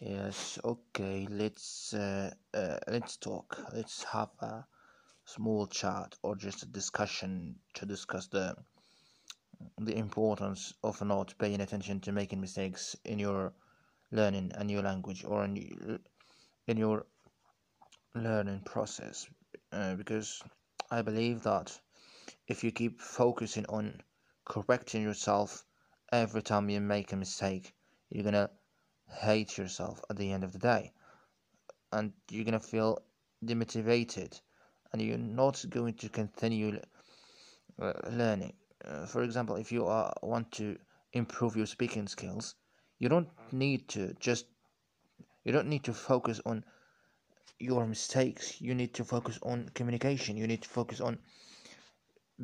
Yes, okay, let's uh, uh, let's talk. Let's have a small chat or just a discussion to discuss the the importance of not paying attention to making mistakes in your learning a new language or in, in your learning process. Uh, because I believe that if you keep focusing on correcting yourself every time you make a mistake, you're gonna hate yourself at the end of the day. And you're gonna feel demotivated and you're not going to continue uh, learning. Uh, for example if you uh, want to improve your speaking skills you don't need to just you don't need to focus on your mistakes. You need to focus on communication. You need to focus on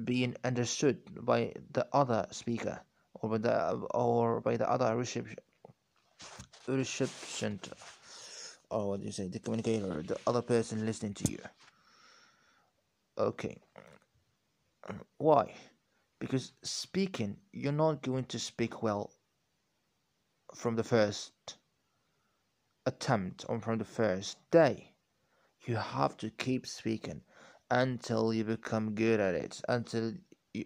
being understood by the other speaker or by the or by the other recipient or oh, what do you say? The communicator the other person listening to you. Okay. Why? Because speaking you're not going to speak well from the first attempt or from the first day. You have to keep speaking until you become good at it until you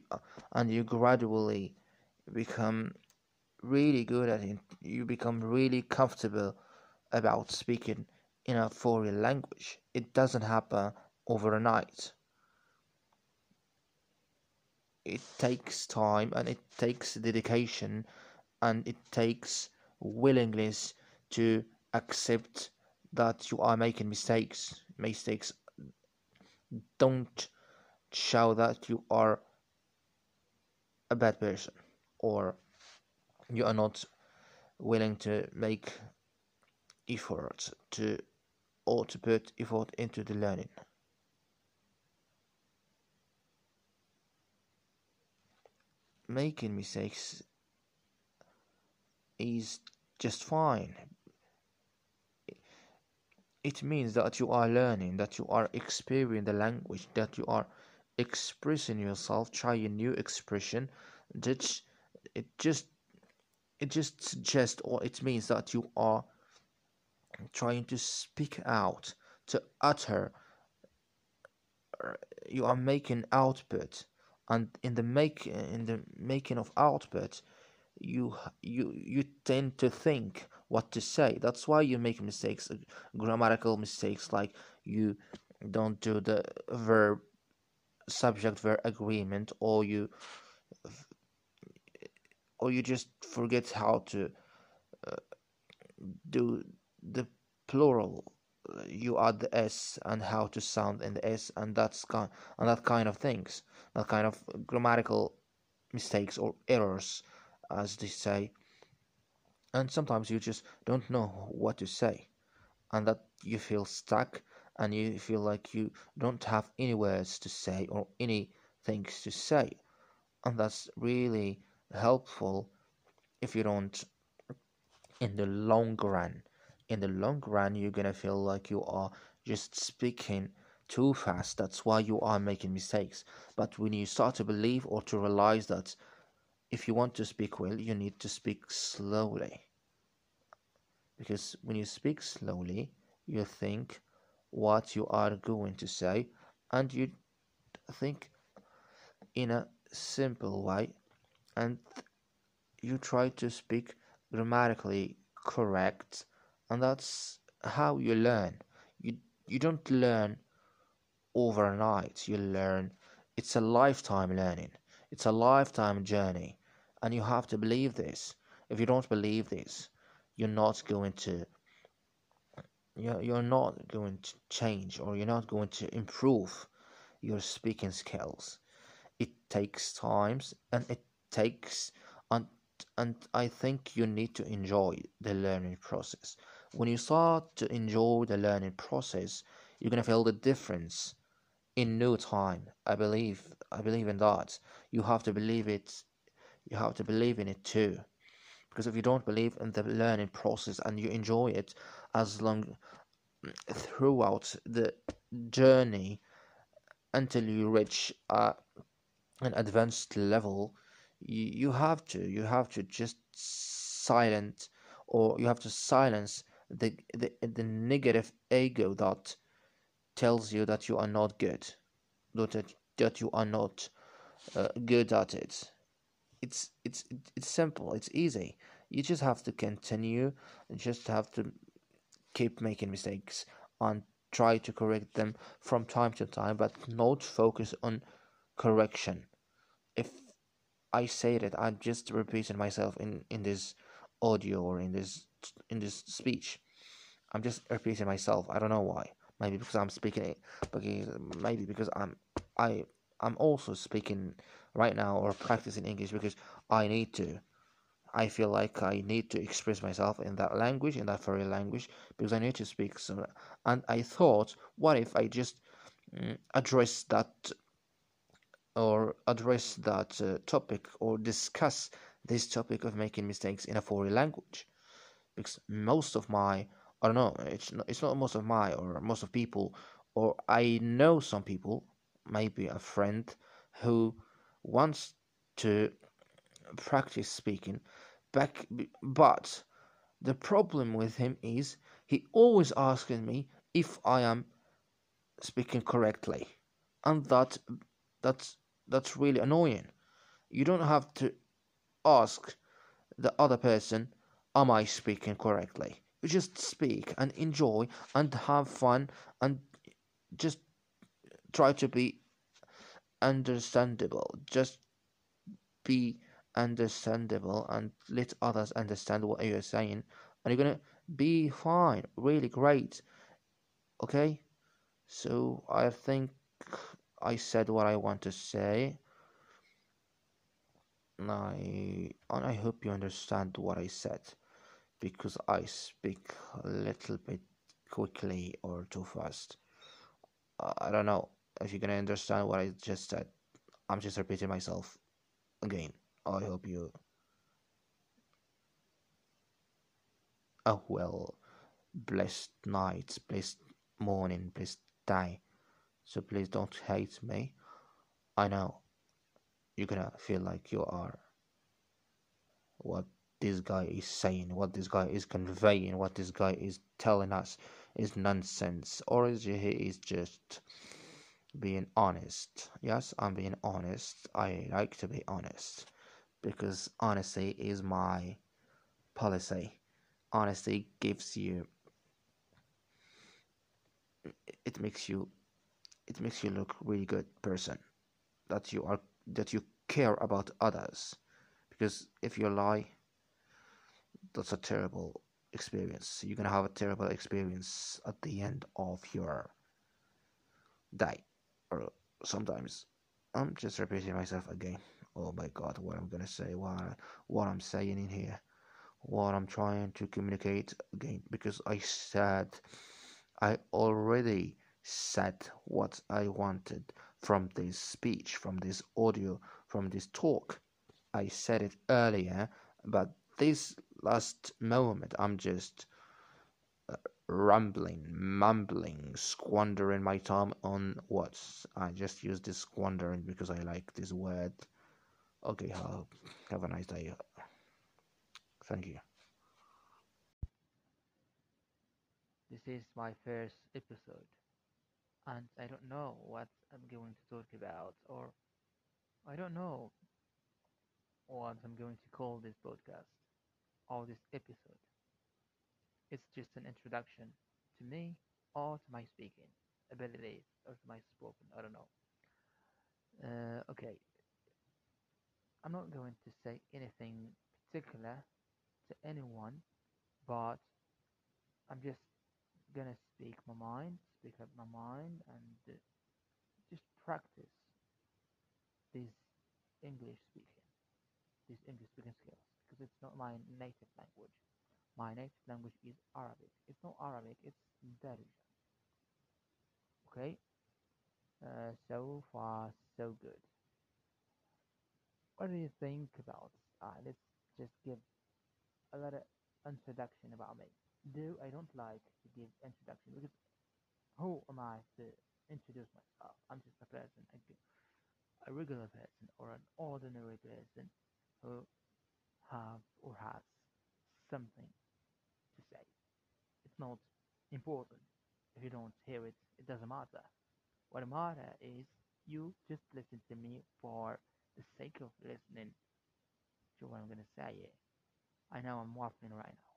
and you gradually become really good at it, you become really comfortable about speaking in a foreign language. It doesn't happen overnight. It takes time and it takes dedication and it takes willingness to accept that you are making mistakes. Mistakes don't show that you are a bad person or you are not willing to make effort to or to put effort into the learning. Making mistakes is just fine. It means that you are learning, that you are experiencing the language, that you are expressing yourself, trying new expression. That it just it just suggests or it means that you are trying to speak out to utter uh, you are making output. And in the make in the making of output you you you tend to think what to say. That's why you make mistakes uh, grammatical mistakes like you don't do the verb subject verb agreement or you or you just forget how to uh, do the plural you add the s and how to sound in the s and that's kind and that kind of things that kind of grammatical mistakes or errors as they say. And sometimes you just don't know what to say and that you feel stuck and you feel like you don't have any words to say or any things to say. And that's really helpful if you don't in the long run. In the long run you're gonna feel like you are just speaking too fast. That's why you are making mistakes. But when you start to believe or to realize that if you want to speak well you need to speak slowly. Because when you speak slowly you think what you are going to say and you think in a simple way and you try to speak grammatically correct and that's how you learn. You you don't learn overnight. You learn it's a lifetime learning. It's a lifetime journey and you have to believe this. If you don't believe this you're not going to you're, you're not going to change or you're not going to improve your speaking skills. It takes times and it takes and and I think you need to enjoy the learning process. When you start to enjoy the learning process, you're gonna feel the difference in no time. I believe I believe in that. You have to believe it you have to believe in it too. Because if you don't believe in the learning process and you enjoy it as long throughout the journey until you reach an advanced level, you, you have to you have to just silent or you have to silence the the, the negative ego that tells you that you are not good that, that you are not uh, good at it. It's it's it's simple it's easy. You just have to continue just have to keep making mistakes and try to correct them from time to time but not focus on correction. If i say that i'm just repeating myself in in this audio or in this in this speech. I'm just repeating myself. I don't know why. Maybe because i'm speaking it. Because maybe because i'm i i'm also speaking right now or practicing english because i need to. I feel like I need to express myself in that language, in that foreign language, because I need to speak. So, and I thought, what if I just mm, address that or address that uh, topic or discuss this topic of making mistakes in a foreign language? Because most of my, I don't know, it's not, it's not most of my or most of people, or I know some people, maybe a friend, who wants to practice speaking back but the problem with him is he always asking me if I am speaking correctly and that that's that's really annoying. You don't have to ask the other person am I speaking correctly? You just speak and enjoy and have fun and just try to be understandable. Just be understandable and let others understand what you're saying and you're gonna be fine. Really great. Okay? So i think i said what i want to say. And i and i hope you understand what i said because i speak a little bit quickly or too fast. I don't know if you're gonna understand what i just said. I'm just repeating myself again. I hope you Oh well blessed night, blessed morning, blessed day. So please don't hate me. I know you're gonna feel like you are what this guy is saying, what this guy is conveying, what this guy is telling us is nonsense, or is he is just being honest. Yes, I'm being honest. I like to be honest because honesty is my policy. Honesty gives you it makes you it makes you look really good person that you are that you care about others. Because if you lie that's a terrible experience. You're gonna have a terrible experience at the end of your day. Or sometimes i'm just repeating myself again. Oh my god what i'm gonna say what what i'm saying in here what i'm trying to communicate again. Because i said i already said what i wanted from this speech from this audio from this talk i said it earlier but this last moment i'm just uh, rambling, mumbling, squandering my time on what? I just use this squandering because I like this word. Okay, have, have a nice day. Thank you. This is my first episode, and I don't know what I'm going to talk about, or I don't know what I'm going to call this podcast or this episode. It's just an introduction to me or to my speaking abilities or to my spoken. I don't know. Uh, okay, I'm not going to say anything particular to anyone, but I'm just gonna speak my mind, speak up my mind, and uh, just practice this English speaking, these English speaking skills, because it's not my native language. My native language is Arabic. It's not Arabic, it's Darija. Okay? Uh, so far, so good. What do you think about? Uh, let's just give a little introduction about me. Though I don't like to give introduction because who am I to introduce myself? I'm just a person, a, regular person or an ordinary person who have or has something to say. It's not important. If you don't hear it, it doesn't matter. What matters is you just listen to me for the sake of listening to what I'm gonna say. I know I'm waffling right now.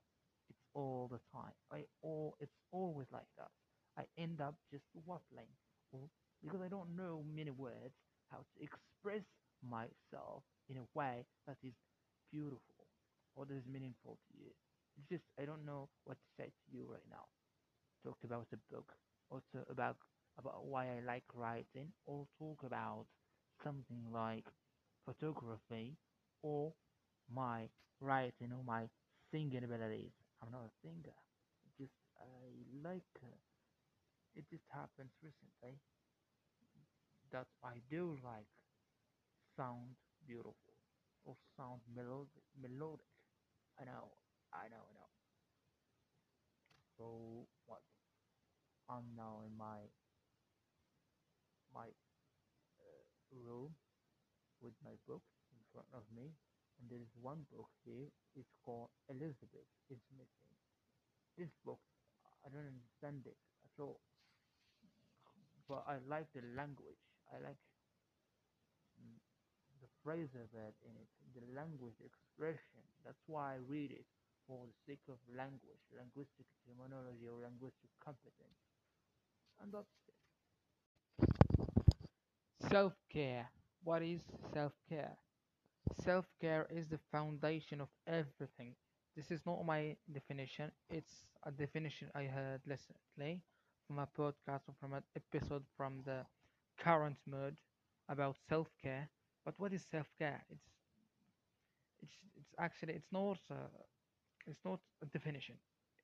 All the time. I all it's always like that. I end up just waffling or- because I don't know many words how to express myself in a way that is beautiful or that is meaningful to you. It's just I don't know what to say to you right now. Talk about a book or to, about about why I like writing or talk about something like photography or my writing or my singing abilities. I'm not a singer. It just I like uh, it just happens recently that I do like sound beautiful or sound melodic melodic. I know, I know, I know. So what? I'm now in my my uh, room with my books in front of me, there is one book here. It's called Elizabeth is Missing. This book, I don't understand it at all, but I like the language. I like mm, the phrase of it in it, the language expression. That's why I read it for the sake of language, linguistic terminology, or linguistic competence. And that's it. Self care. What is self care? Self care is the foundation of everything. This is not my definition, it's a definition I heard recently from a podcast or from an episode from the current mood about self care. But what is self care? It's it's it's actually it's not uh, it's not a definition.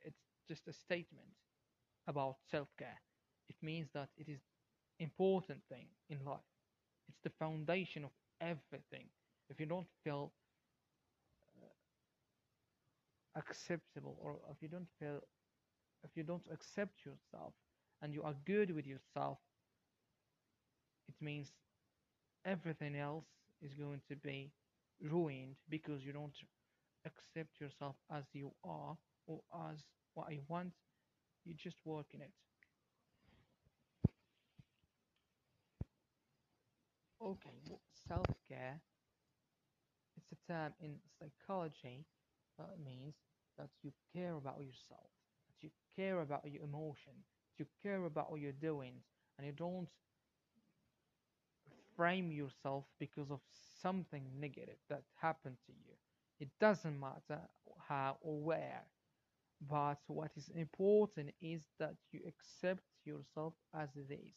It's just a statement about self care. It means that it is important thing in life. It's the foundation of everything. If you don't feel uh, acceptable or if you don't feel if you don't accept yourself and you are good with yourself it means everything else is going to be ruined because you don't accept yourself as you are or as what you want. You just work in it. Okay self-care it's a term in psychology that means that you care about yourself that you care about your emotion that you care about what you're doing and you don't frame yourself because of something negative that happened to you. It doesn't matter how or where, but what is important is that you accept yourself as it is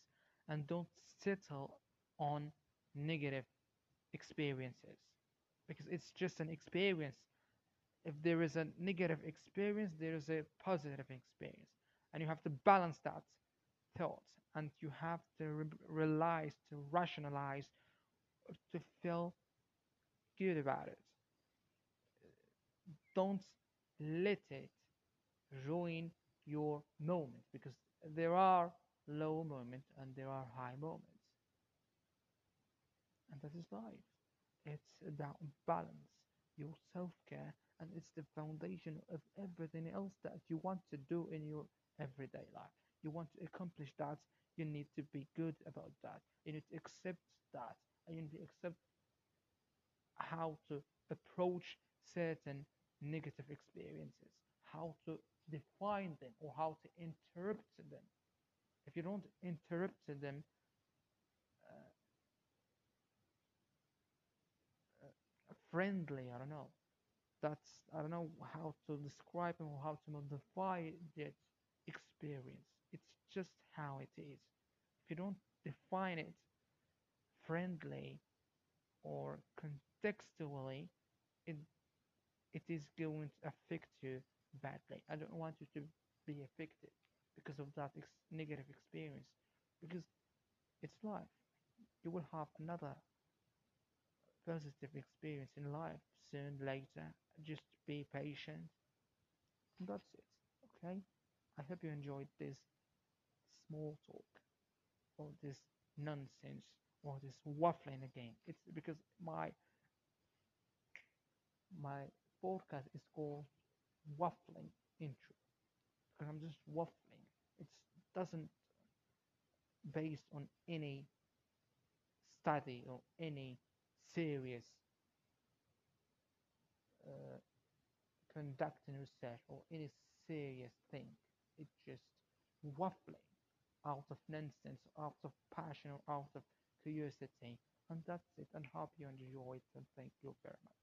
and don't settle on negative experiences because it's just an experience. If there is a negative experience, there is a positive experience, and you have to balance that thought and you have to re- realize, to rationalize, to feel good about it. Don't let it ruin your moment because there are low moments and there are high moments, and that is life. It's about balance, your self care, and it's the foundation of everything else that you want to do in your everyday life. You want to accomplish that, you need to be good about that. You need to accept that, and you need to accept how to approach certain negative experiences, how to define them, or how to interpret them. If you don't interpret them uh, uh, friendly, I don't know. That's I don't know how to describe or how to modify that experience. It's just how it is. If you don't define it friendly or contextually, it it is going to affect you badly. I don't want you to be affected because of that ex- negative experience because it's life. You will have another positive experience in life soon later. Just be patient. And that's it. Okay? I hope you enjoyed this small talk or this nonsense or this waffling again. It's because my my podcast is called waffling intro because I'm just waffling. It doesn't based on any study or any serious uh, conducting research or any serious thing. It's just waffling out of nonsense, out of passion, or out of curiosity. And that's it. And hope you enjoy it. And thank you very much.